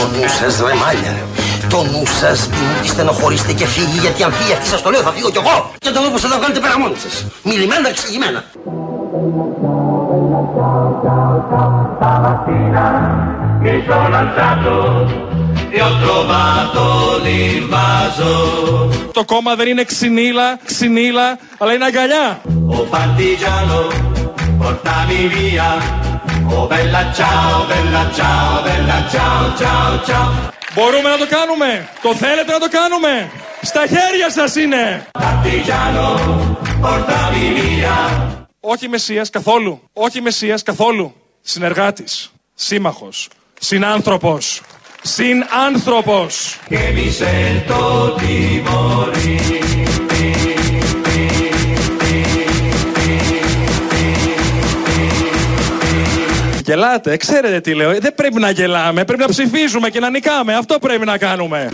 Το νου σας ρε μάλια Το νου σας μην στενοχωρήσετε και φύγει γιατί αν φύγει αυτή σας το λέω θα φύγω κι εγώ Και το δω πως θα τα βγάλετε πέρα μόνοι σας Μιλημένα εξηγημένα mi sono alzato e ho trovato l'invaso. Το κόμμα δεν είναι ξυνήλα, ξυνήλα, αλλά είναι αγκαλιά. Oh partigiano, portami via. Oh bella ciao, bella ciao, bella ciao, ciao, ciao. Μπορούμε να το κάνουμε. Το θέλετε να το κάνουμε. Στα χέρια σας είναι. Partigiano, portami via. Όχι Μεσσίας καθόλου. Όχι Μεσσίας καθόλου. Συνεργάτης. Σύμμαχος. Συνάνθρωπος. Συνάνθρωπος. Che mi sento di Γελάτε, ξέρετε τι λέω. Δεν πρέπει να γελάμε, πρέπει να ψηφίζουμε και να νικάμε. Αυτό πρέπει να κάνουμε.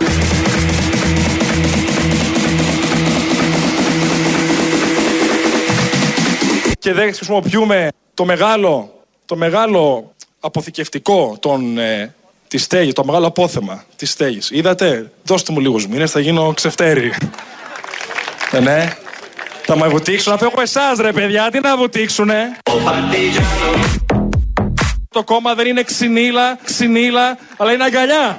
Και δεν χρησιμοποιούμε το μεγάλο, το μεγάλο αποθηκευτικό των, ε, της στέγης, το μεγάλο απόθεμα της στέγης. Είδατε, δώστε μου λίγους μήνες, θα γίνω ξεφτέρι. ε, ναι. Θα με βουτήξουν, αφού έχω εσάς ρε παιδιά, τι να βουτήξουνε; Oh partigiano, το κόμμα δεν είναι ξυνίλα, ξυνίλα, αλλά είναι αγκαλιά.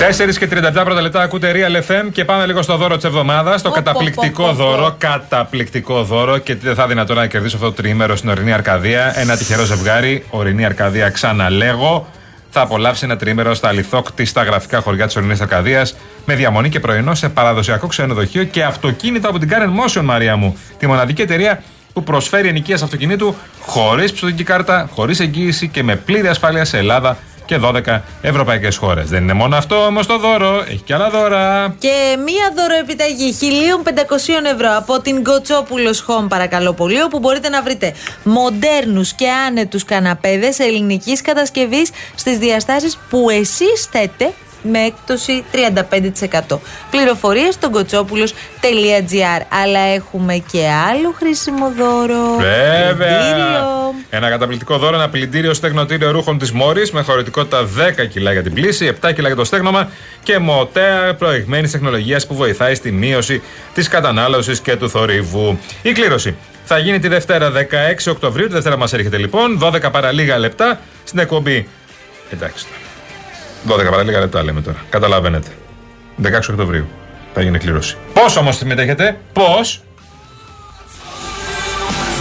4 και 37 πρώτα λεπτά ακούτε Real FM και πάμε λίγο στο δώρο της εβδομάδας. Το Πω, καταπληκτικό πω, πω, πω, πω. δώρο. Καταπληκτικό δώρο και τι δεν θα δυνατόν να κερδίσω αυτό το τριήμερο στην ορεινή Αρκαδία. Ένα τυχερό ζευγάρι, ορεινή Αρκαδία, ξαναλέγω. Θα απολαύσει ένα τριήμερο στα αληθόκτη στα γραφικά χωριά της ορεινής Αρκαδίας με διαμονή και πρωινό σε παραδοσιακό ξενοδοχείο και αυτοκίνητα από την Karen Motion, Μαρία μου. Τη μοναδική εταιρεία που προσφέρει ενοικία αυτοκινήτου χωρίς πιστοτική κάρτα, χωρίς εγγύηση και με πλήρη ασφάλεια σε Ελλάδα και 12 ευρωπαϊκές χώρες. Δεν είναι μόνο αυτό όμως το δώρο, έχει και άλλα δώρα. Και μία δωροεπιταγή 1.500 ευρώ από την Κοτσόπουλος Home, παρακαλώ πολύ, όπου μπορείτε να βρείτε μοντέρνους και άνετους καναπέδες ελληνικής κατασκευής στις διαστάσεις που εσείς θέτε με έκπτωση 35%. Πληροφορίες στο κοτσόπουλος.gr Αλλά έχουμε και άλλο χρήσιμο δώρο. Βέβαια. Πλυντήριο. Ένα καταπληκτικό δώρο, ένα πλυντήριο στεγνοτήριο ρούχων της Μόρι με χωρητικότητα 10 κιλά για την πλήση, 7 κιλά για το στέγνομα και μοτέα προηγμένης τεχνολογίας που βοηθάει στη μείωση της κατανάλωσης και του θορύβου. Η κλήρωση θα γίνει τη Δευτέρα 16 Οκτωβρίου. Τη Δευτέρα μας έρχεται λοιπόν, 12 παρα λίγα λεπτά στην εκπομπή. Εντάξει τώρα. 12 παρα λίγα λεπτά λέμε τώρα. Καταλαβαίνετε. 16 Οκτωβρίου θα γίνει η κλήρωση. Πώς όμως συμμετέχετε, πώς;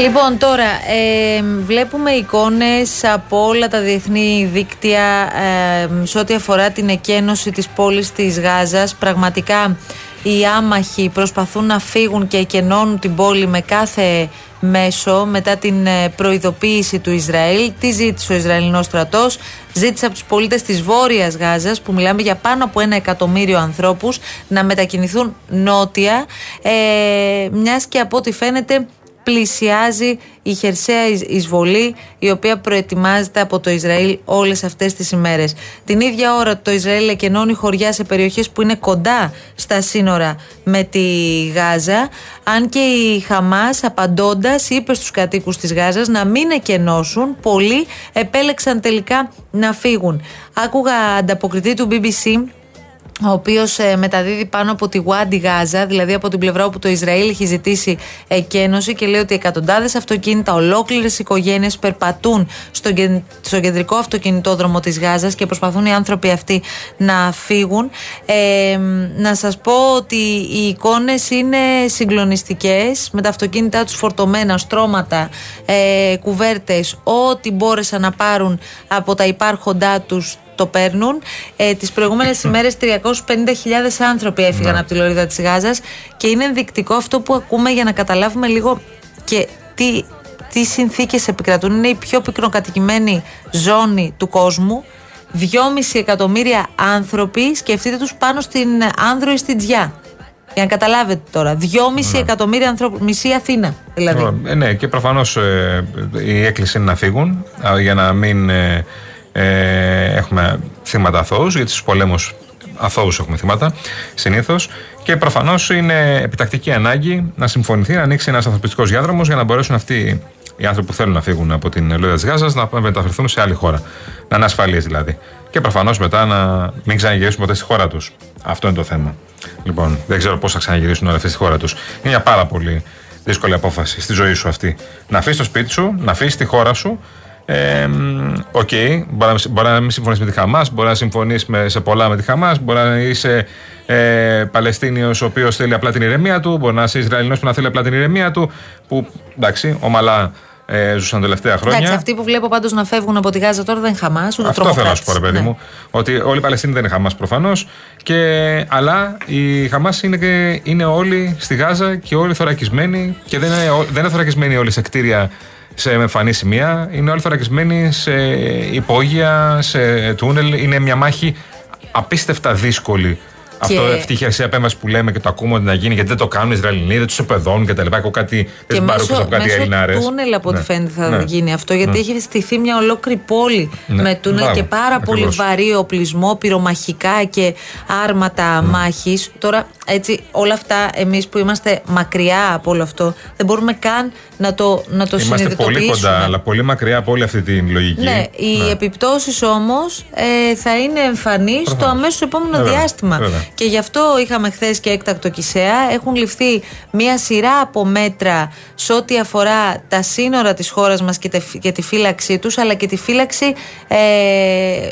Λοιπόν, τώρα ε, βλέπουμε εικόνες από όλα τα διεθνή δίκτυα ε, σε ό,τι αφορά την εκένωση της πόλης της Γάζας. Πραγματικά οι άμαχοι προσπαθούν να φύγουν και εκενώνουν την πόλη με κάθε μέσο μετά την ε, προειδοποίηση του Ισραήλ. Τι ζήτησε ο Ισραηλινός στρατός; Ζήτησε από τους πολίτες της Βόρειας Γάζας που μιλάμε για πάνω από ένα εκατομμύριο ανθρώπους να μετακινηθούν νότια ε, μιας και από ό,τι φαίνεται πλησιάζει η χερσαία εισβολή η οποία προετοιμάζεται από το Ισραήλ όλες αυτές τις ημέρες. Την ίδια ώρα το Ισραήλ εκενώνει χωριά σε περιοχές που είναι κοντά στα σύνορα με τη Γάζα αν και η Χαμάς απαντώντας είπε στους κατοίκους της Γάζας να μην εκενώσουν πολλοί επέλεξαν τελικά να φύγουν. Άκουγα ανταποκριτή του BBC ο οποίος ε, μεταδίδει πάνω από τη Γουάντι Γάζα, δηλαδή από την πλευρά όπου το Ισραήλ έχει ζητήσει εκένωση και λέει ότι εκατοντάδες αυτοκίνητα, ολόκληρες οικογένειες περπατούν στο, στο κεντρικό αυτοκινητόδρομο της Γάζας και προσπαθούν οι άνθρωποι αυτοί να φύγουν. Ε, να σας πω ότι οι εικόνες είναι συγκλονιστικές με τα αυτοκίνητά τους φορτωμένα, στρώματα, ε, κουβέρτες, ό,τι μπόρεσαν να πάρουν από τα υπάρχοντά τους το παίρνουν. Ε, Τις προηγούμενες ημέρες 350.000 άνθρωποι έφυγαν Ναι. από τη λωρίδα της Γάζας και είναι ενδεικτικό αυτό που ακούμε για να καταλάβουμε λίγο και τι, τι συνθήκες επικρατούν. Είναι η πιο πυκνοκατοικημένη ζώνη του κόσμου. 2,5 εκατομμύρια άνθρωποι, σκεφτείτε τους πάνω στην Άνδρο ή στην Τζιά. Για να καταλάβετε τώρα. 2,5 εκατομμύρια ανθρώπου, μισή Αθήνα δηλαδή. Ε, ναι, και προφανώς η έκκληση είναι να φύγουν α, για να μην ε, ε, έχουμε θύματα αθώους, γιατί στους πολέμους αθώους έχουμε θύματα συνήθως. Και προφανώς είναι επιτακτική ανάγκη να συμφωνηθεί να ανοίξει ένας ανθρωπιστικός διάδρομος για να μπορέσουν αυτοί οι άνθρωποι που θέλουν να φύγουν από την Λόιδα της Γάζας να μεταφερθούν σε άλλη χώρα. Να είναι ασφαλείς δηλαδή. Και προφανώς μετά να μην ξαναγυρίσουν ποτέ στη χώρα τους. Αυτό είναι το θέμα. Λοιπόν, δεν ξέρω πώς θα ξαναγυρίσουν όλοι αυτοί στη χώρα τους. Είναι μια πάρα πολύ δύσκολη απόφαση στη ζωή σου αυτή. Να αφήσεις το σπίτι σου, να αφήσεις τη χώρα σου. Ε, μ, Οκ, μπορεί, να μην- μπορεί να μην συμφωνείς με τη Χαμάς, μπορεί να συμφωνείς σε πολλά με τη Χαμάς, μπορεί να είσαι ε, Παλαιστίνιος ο οποίος θέλει απλά την ηρεμία του, μπορεί να είσαι Ισραηλινός που να θέλει απλά την ηρεμία του. Που εντάξει, ομαλά ε, ζούσαν τελευταία χρόνια. Εντάξει, αυτοί που βλέπω πάντως να φεύγουν από τη Γάζα τώρα δεν είναι Χαμάς, ούτε Αυτό θέλω να τρομοκράτες. σου πω, ρε παιδί Ναι. μου. Ότι όλοι οι Παλαιστίνοι δεν είναι Χαμάς προφανώς. Αλλά η Χαμάς είναι, και- είναι όλοι στη Γάζα και όλοι θωρακισμένοι. Και δεν είναι, ό- δεν είναι θωρακισμένοι όλοι σε κτίρια σε εμφανή σημεία. Είναι όλοι θωρακισμένοι σε υπόγεια, σε τούνελ. Είναι μια μάχη απίστευτα δύσκολη. Αυτό αυτή η χερσαία επέμβαση που λέμε και το ακούμε ότι να γίνει γιατί δεν το κάνουν οι Ισραηλινοί, δεν τους επεδώνουν κτλ. Έχω κάτι. Και Δεν συμπαρούχα μέσω, από κάτι μέσω Ελληνάρε. τούνελ από ό,τι φαίνεται θα Ναι. γίνει αυτό γιατί έχει στηθεί μια ολόκληρη πόλη Ναι. με τούνελ Μπράβο. και πάρα πολύ Ακριβώς. βαρύ οπλισμό, πυρομαχικά και άρματα Ναι. μάχης. Τώρα έτσι όλα αυτά εμείς που είμαστε μακριά από όλο αυτό δεν μπορούμε καν να το, να το Είμαστε πολύ συνειδητοποιήσουμε. κοντά, αλλά πολύ μακριά από όλη αυτή την λογική. Ναι, οι επιπτώσεις όμως ε, θα είναι εμφανείς στο αμέσως επόμενο Βέβαια, διάστημα. βέβαια. Και γι' αυτό είχαμε χθες και έκτακτο Κισέα. Έχουν ληφθεί μία σειρά από μέτρα σε ό,τι αφορά τα σύνορα της χώρας μας και, τε- και τη φύλαξή τους, αλλά και τη φύλαξη ε,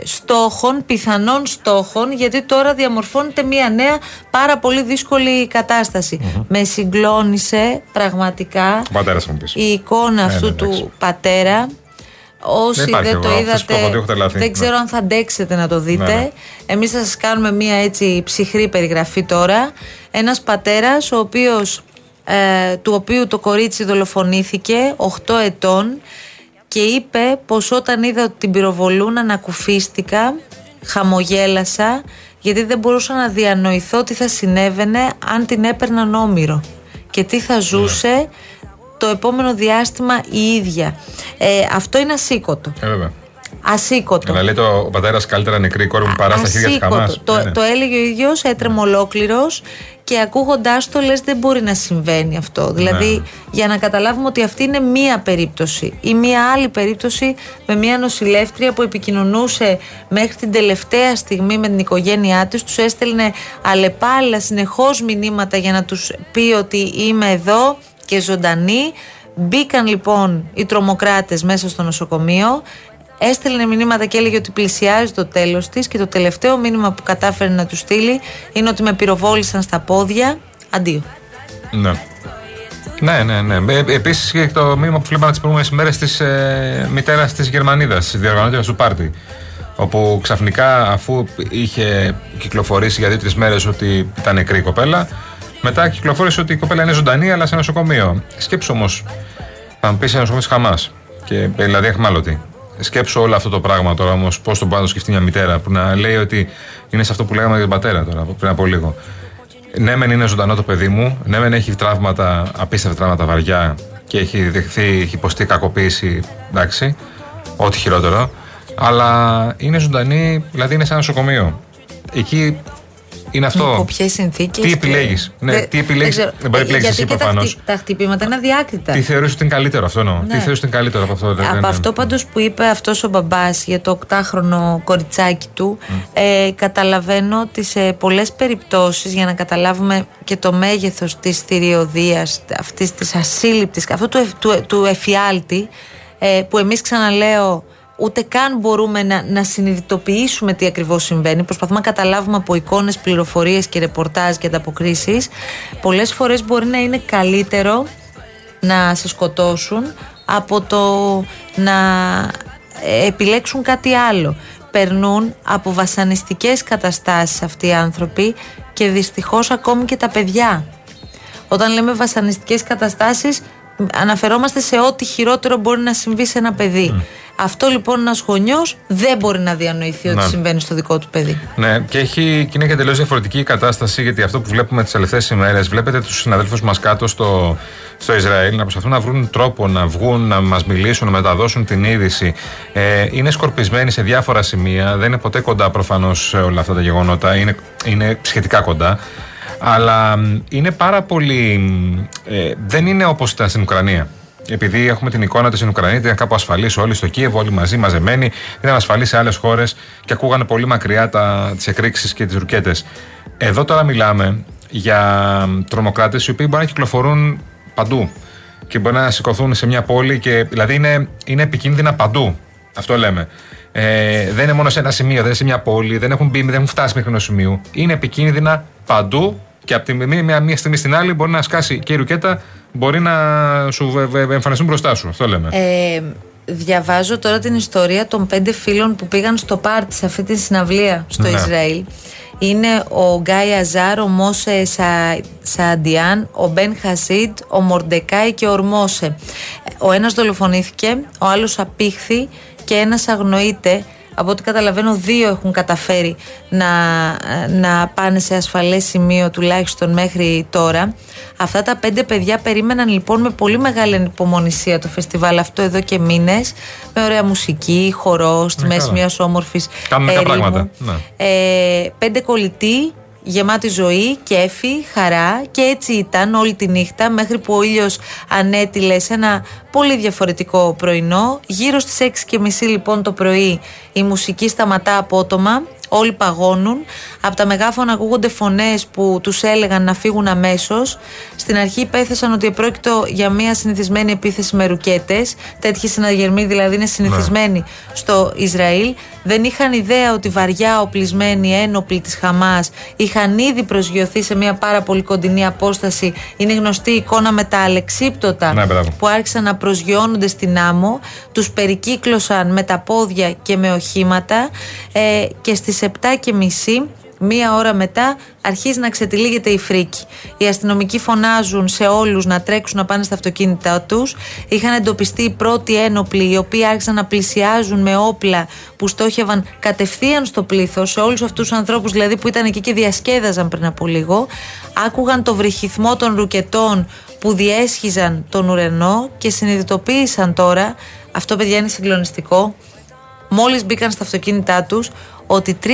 στόχων, πιθανών στόχων, γιατί τώρα διαμορφώνεται μία νέα πάρα πολύ δύσκολη κατάσταση. Με συγκλώνησε πραγματικά Ο πατέρας μου πει. Η εικόνα αυτού ναι, εντάξει. του πατέρα. Όσοι Δεν υπάρχει δεν το εγώ, αυτό σου πω είδατε, ότι έχω τρελαθεί. δεν Ναι. ξέρω αν θα αντέξετε να το δείτε. Ναι, ναι. Εμείς θα σας κάνουμε μία έτσι ψυχρή περιγραφή τώρα. Ένας πατέρας, ο οποίος, ε, του οποίου το κορίτσι δολοφονήθηκε, 8 ετών, και είπε πως όταν είδα ότι την πυροβολούν ανακουφίστηκα, χαμογέλασα, γιατί δεν μπορούσα να διανοηθώ τι θα συνέβαινε αν την έπαιρναν όμοιρο και τι θα ζούσε το επόμενο διάστημα η ίδια. Ε, αυτό είναι ασήκωτο. Ε, βέβαια. Ασήκωτο. Να λέει το, ο πατέρας καλύτερα νεκρή η κόρη μου παρά στα χέρια της Ασήκωτο. Χαμάς. Το, το έλεγε ο ίδιος, έτρεμε ολόκληρος και ακούγοντάς το λες δεν μπορεί να συμβαίνει αυτό. Δηλαδή, Ναι. για να καταλάβουμε ότι αυτή είναι μία περίπτωση ή μία άλλη περίπτωση με μία νοσηλεύτρια που επικοινωνούσε μέχρι την τελευταία στιγμή με την οικογένειά της, τους έστελνε αλλεπάλληλα συνεχώς μηνύματα για να τους πει ότι είμαι εδώ και ζωντανή. Μπήκαν λοιπόν οι τρομοκράτες μέσα στο νοσοκομείο Έστελνε μηνύματα και έλεγε ότι πλησιάζει το τέλος της και το τελευταίο μήνυμα που κατάφερε να τους στείλει είναι ότι με πυροβόλησαν στα πόδια. Αντίο. Ναι. Ναι, ναι, ναι. Ε, Επίσης και το μήνυμα που βλέπαμε τις προηγούμενες ημέρε της ε, μητέρας της Γερμανίδας, της διοργανώτριας του πάρτι. Όπου ξαφνικά, αφού είχε κυκλοφορήσει για δύο-τρεις μέρες ότι ήταν νεκρή η κοπέλα, μετά κυκλοφόρησε ότι η κοπέλα είναι ζωντανή αλλά σε νοσοκομείο. Σκέψου όμως, Θα μου πεις ένα νοσοκομείο της Χαμάς. Και δηλαδή εχμάλωτη. Σκέψω όλο αυτό το πράγμα τώρα όμως, πώς τον πάνω σκεφτεί μια μητέρα που να λέει ότι είναι σε αυτό που λέγαμε για τον πατέρα τώρα πριν από λίγο. Ναι, μεν είναι ζωντανό το παιδί μου, ναι, μεν έχει τραύματα, απίστευτα τραύματα βαριά και έχει δεχθεί, έχει υποστεί κακοποίηση, εντάξει, ό,τι χειρότερο. Αλλά είναι ζωντανή, δηλαδή είναι σαν νοσοκομείο. Εκεί είναι αυτό. Υπό ποιες συνθήκες. Τι επιλέγεις. Ναι, τι επιλέγεις; Δεν μπορεί να επιλέξεις εσύ προφανώς. Τα, τα χτυπήματα είναι αδιάκριτα. Τι θεωρείς ότι είναι καλύτερο αυτό εννοώ. Τι Ναι. θεωρείς ότι είναι καλύτερο από αυτό. Από ναι, ναι. αυτό πάντως που είπε αυτός ο μπαμπάς για το 8χρονο κοριτσάκι του, ε, καταλαβαίνω ότι σε πολλές περιπτώσεις, για να καταλάβουμε και το μέγεθος της θηριωδίας, αυτής της ασύλληπτης, αυτού του, εφ- του, του εφιάλτη, ε, που εμείς ξαναλέω. Ούτε καν μπορούμε να, να συνειδητοποιήσουμε τι ακριβώς συμβαίνει. Προσπαθούμε να καταλάβουμε από εικόνες, πληροφορίες και ρεπορτάζ και ανταποκρίσεις. Πολλές φορές μπορεί να είναι καλύτερο να σε σκοτώσουν από το να ε, επιλέξουν κάτι άλλο. Περνούν από βασανιστικές καταστάσεις αυτοί οι άνθρωποι και δυστυχώς ακόμη και τα παιδιά. Όταν λέμε βασανιστικές καταστάσεις αναφερόμαστε σε ό,τι χειρότερο μπορεί να συμβεί σε ένα παιδί. Αυτό λοιπόν ένας γονιός δεν μπορεί να διανοηθεί ότι Ναι. συμβαίνει στο δικό του παιδί. Ναι, και, έχει, και είναι και τελείω διαφορετική η κατάσταση γιατί αυτό που βλέπουμε τις τελευταίες ημέρες, βλέπετε τους συναδέλφους μας κάτω στο, στο Ισραήλ να προσπαθούν να βρουν τρόπο να βγουν, να μας μιλήσουν, να μεταδώσουν την είδηση. Ε, είναι σκορπισμένοι σε διάφορα σημεία, δεν είναι ποτέ κοντά προφανώς σε όλα αυτά τα γεγονότα, είναι, είναι σχετικά κοντά. Αλλά μ, είναι πάρα πολύ. μ, Ε, δεν είναι όπως ήταν στην Ουκρανία. Επειδή έχουμε την εικόνα ότι στην Ουκρανία ήταν κάπου ασφαλής όλοι στο Κίεβο, όλοι μαζί μαζεμένοι, ήταν ασφαλής σε άλλες χώρες και ακούγανε πολύ μακριά τις εκρήξεις και τις ρουκέτες. Εδώ τώρα μιλάμε για τρομοκράτες οι οποίοι μπορεί να κυκλοφορούν παντού και μπορεί να σηκωθούν σε μια πόλη και δηλαδή είναι, είναι επικίνδυνα παντού. Αυτό λέμε. Ε, δεν είναι μόνο σε ένα σημείο, δεν είναι σε μια πόλη, δεν έχουν μπει, δεν έχουν φτάσει μέχρι ενός σημείου. Είναι επικίνδυνα παντού και από τη μία, μία, μία στιγμή στην άλλη μπορεί να σκάσει και η ρουκέτα, μπορεί να σου βε- βε- εμφανιστούν μπροστά σου. Αυτό λέμε. Ε, διαβάζω τώρα την ιστορία των πέντε φίλων που πήγαν στο πάρτι σε αυτή τη συναυλία στο Ναι. Ισραήλ. Είναι ο Γκάι Αζάρ, ο Μόσε Σα- Σαντιάν, ο Μπεν Χασίδ, ο Μορντεκάη και ο Ορμόσε. Ο ένας δολοφονήθηκε, ο άλλος απήχθη και ένας αγνοείται. Από ό,τι καταλαβαίνω, δύο έχουν καταφέρει να, να πάνε σε ασφαλές σημείο τουλάχιστον μέχρι τώρα. Αυτά τα πέντε παιδιά περίμεναν λοιπόν με πολύ μεγάλη ανυπομονησία το φεστιβάλ αυτό εδώ και μήνες με ωραία μουσική, χορός, στη Ναι, μέση καλά. μιας όμορφης Κάνουν ε, κάποια ρήμου. πράγματα, ναι. Ε, πέντε κολλητοί, γεμάτη ζωή, κέφι, χαρά και έτσι ήταν όλη τη νύχτα μέχρι που ο ήλιος ανέτειλε σε ένα πολύ διαφορετικό πρωινό. Γύρω στις 6.30 λοιπόν το πρωί η μουσική σταματά απότομα, όλοι παγώνουν. Από τα μεγάφωνα ακούγονται φωνές που τους έλεγαν να φύγουν αμέσως. Στην αρχή υπέθεσαν ότι επρόκειτο για μια συνηθισμένη επίθεση με ρουκέτες. Τέτοιοι συναγερμοί δηλαδή είναι συνηθισμένοι στο Ισραήλ. Δεν είχαν ιδέα ότι βαριά οπλισμένοι ένοπλοι της Χαμάς είχαν ήδη προσγειωθεί σε μια πάρα πολύ κοντινή απόσταση. Είναι γνωστή η εικόνα με τα αλεξίπτωτα Ναι, μπράβο. που άρχισαν να προσγειώνονται στην άμμο, τους περικύκλωσαν με τα πόδια και με οχήματα ε, και στις 7 και μισή Μία ώρα μετά αρχίζει να ξετυλίγεται η φρίκη. Οι αστυνομικοί φωνάζουν σε όλους να τρέξουν να πάνε στα αυτοκίνητά τους. Είχαν εντοπιστεί οι πρώτοι ένοπλοι οι οποίοι άρχισαν να πλησιάζουν με όπλα που στόχευαν κατευθείαν στο πλήθος σε όλους αυτούς τους ανθρώπους δηλαδή που ήταν εκεί και διασκέδαζαν πριν από λίγο. Άκουγαν το βρυχυθμό των ρουκετών που διέσχιζαν τον ουρανό και συνειδητοποίησαν τώρα, αυτό παιδιά είναι συγκλονιστικό, μόλις μπήκαν στα αυτοκίνητά τους, ότι 3.000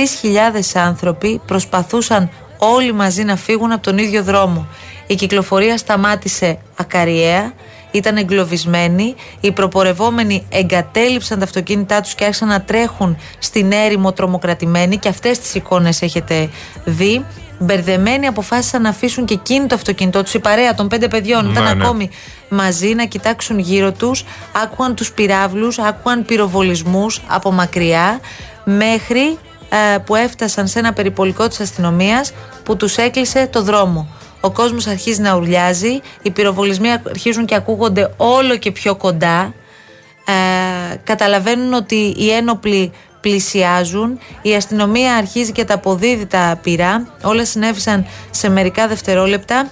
άνθρωποι προσπαθούσαν όλοι μαζί να φύγουν από τον ίδιο δρόμο. Η κυκλοφορία σταμάτησε ακαριέα, ήταν εγκλωβισμένοι, οι προπορευόμενοι εγκατέλειψαν τα αυτοκίνητά τους και άρχισαν να τρέχουν στην έρημο τρομοκρατημένοι και αυτές τις εικόνες έχετε δει. Μπερδεμένοι αποφάσισαν να αφήσουν και εκείνη το αυτοκίνητό τους, η παρέα των πέντε παιδιών ήταν Ναι, ναι. ακόμη μαζί να κοιτάξουν γύρω τους, άκουαν τους πυράβλους, άκουαν πυροβολισμούς από μακριά μέχρι ε, που έφτασαν σε ένα περιπολικό της αστυνομίας που τους έκλεισε το δρόμο. Ο κόσμος αρχίζει να ουρλιάζει, οι πυροβολισμοί αρχίζουν και ακούγονται όλο και πιο κοντά. Ε, καταλαβαίνουν ότι οι ένοπλοι πλησιάζουν, η αστυνομία αρχίζει και τα αποδίδει τα πυρά, όλα συνέβησαν σε μερικά δευτερόλεπτα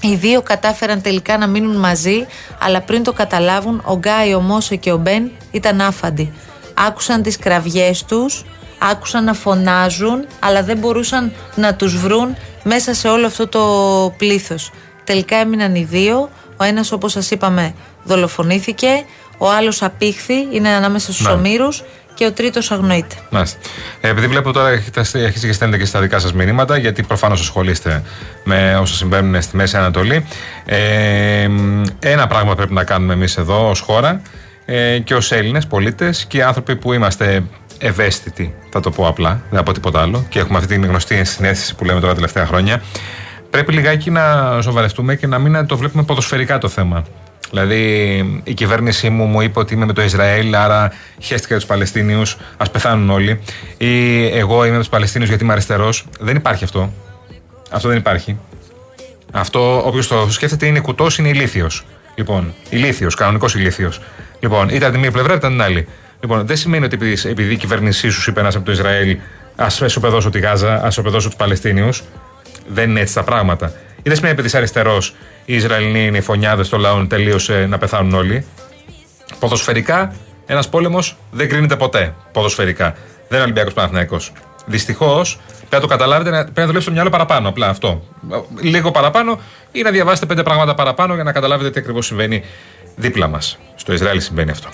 Οι δύο κατάφεραν τελικά να μείνουν μαζί, αλλά πριν το καταλάβουν, ο Γκάι, ο Μόσο και ο Μπεν ήταν άφαντοι. Άκουσαν τις κραυγές τους, άκουσαν να φωνάζουν, αλλά δεν μπορούσαν να τους βρουν μέσα σε όλο αυτό το πλήθος. Τελικά έμειναν οι δύο, ο ένας όπως σας είπαμε δολοφονήθηκε, ο άλλος απήχθη, είναι ανάμεσα στους Ναι. ομήρους και ο τρίτος αγνοείται. Μάλιστα. Ε, επειδή βλέπω τώρα έχετε- αρχίσει και στέλνετε και στα δικά σας μηνύματα, γιατί προφανώς ασχολείστε με όσα συμβαίνουν στη Μέση Ανατολή. Ε, μ, ένα πράγμα πρέπει να κάνουμε εμείς εδώ ως χώρα ε, και ως Έλληνες πολίτες και άνθρωποι που είμαστε ευαίσθητοι, θα το πω απλά, δεν πω τίποτα άλλο, και έχουμε αυτή την γνωστή συνέστηση που λέμε τώρα τα τελευταία χρόνια. Πρέπει λιγάκι να σοβαρευτούμε και να μην το βλέπουμε ποδοσφαιρικά το θέμα. Δηλαδή, η κυβέρνησή μου μου είπε ότι είμαι με το Ισραήλ, άρα χαίστηκα για τους Παλαιστίνιους, ας πεθάνουν όλοι. Ή εγώ είμαι με τους Παλαιστίνιους γιατί είμαι αριστερός. Δεν υπάρχει αυτό. Αυτό δεν υπάρχει. Αυτό, όποιος το σκέφτεται, είναι κουτός, είναι ηλίθιος. Λοιπόν, ηλίθιος, κανονικός ηλίθιος. Λοιπόν, είτε από τη μία πλευρά είτε από την άλλη. Λοιπόν, δεν σημαίνει ότι επειδή, επειδή η κυβέρνησή σου είπε ένας από το Ισραήλ, ας εσωπεδώσω τη Γάζα, ας εσωπεδώσω τους Παλαιστίνιους. Δεν είναι έτσι τα πράγματα. Ή δεν σημαίνει επειδή είσαι αριστερός, οι Ισραηλοί είναι οι φωνιάδες των λαών, τελείωσε να πεθάνουν όλοι. Ποδοσφαιρικά, ένας πόλεμος δεν κρίνεται ποτέ. Ποδοσφαιρικά. Δεν είναι Ολυμπιακός Παναθυναϊκό. Δυστυχώς, πρέπει να το καταλάβετε, να- πρέπει να δουλέψετε το μυαλό παραπάνω. Απλά αυτό. Λίγο παραπάνω ή να διαβάσετε πέντε πράγματα παραπάνω για να καταλάβετε τι ακριβώς συμβαίνει δίπλα μας. Στο Ισραήλ συμβαίνει αυτό.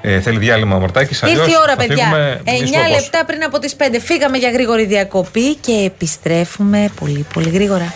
Ε, θέλει διάλειμμα ο Μορτάκης. Ήρθε η ώρα, παιδιά. 9 λεπτά πριν από τις 5 φύγαμε για γρήγορη διακοπή και επιστρέφουμε πολύ, πολύ γρήγορα.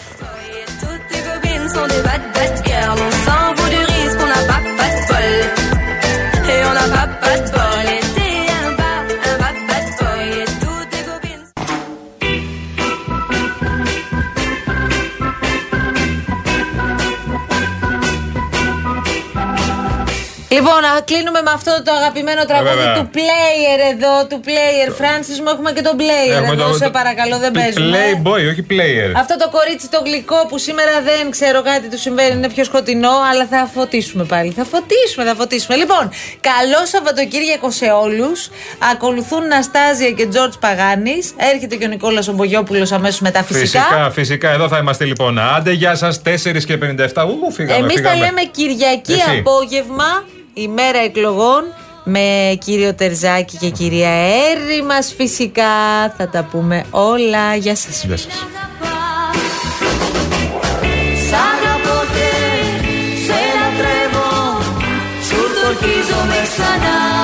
Λοιπόν, να κλείνουμε με αυτό το αγαπημένο τραγούδι βέβαια. του player εδώ, του player. Francis μου, έχουμε και τον player εδώ, σε παρακαλώ, δεν παίζουμε. Playboy, όχι player. Αυτό το κορίτσι το γλυκό που σήμερα δεν ξέρω κάτι του συμβαίνει, είναι πιο σκοτεινό, αλλά θα φωτίσουμε πάλι. Θα φωτίσουμε, θα φωτίσουμε. Λοιπόν, καλό Σαββατοκύριακο σε όλους. Ακολουθούν Ναστάζια και Τζορτ Παγάνης. Έρχεται και ο Νικόλας Ομπογιόπουλος αμέσως μετά φυσικά. Φυσικά, φυσικά. Εδώ θα είμαστε λοιπόν. Άντε, γεια σας. 4 και 57. Ου, φύγαμε. Εμείς τα φύγαμε. λέμε Κυριακή Εσύ. απόγευμα, ημέρα εκλογών. Με κύριο Τερζάκη και κυρία Έρη μας φυσικά θα τα πούμε όλα. Γεια σας. Γεια σας. Σ' αγαπώ και σε λατρεύω Σου το με ξανά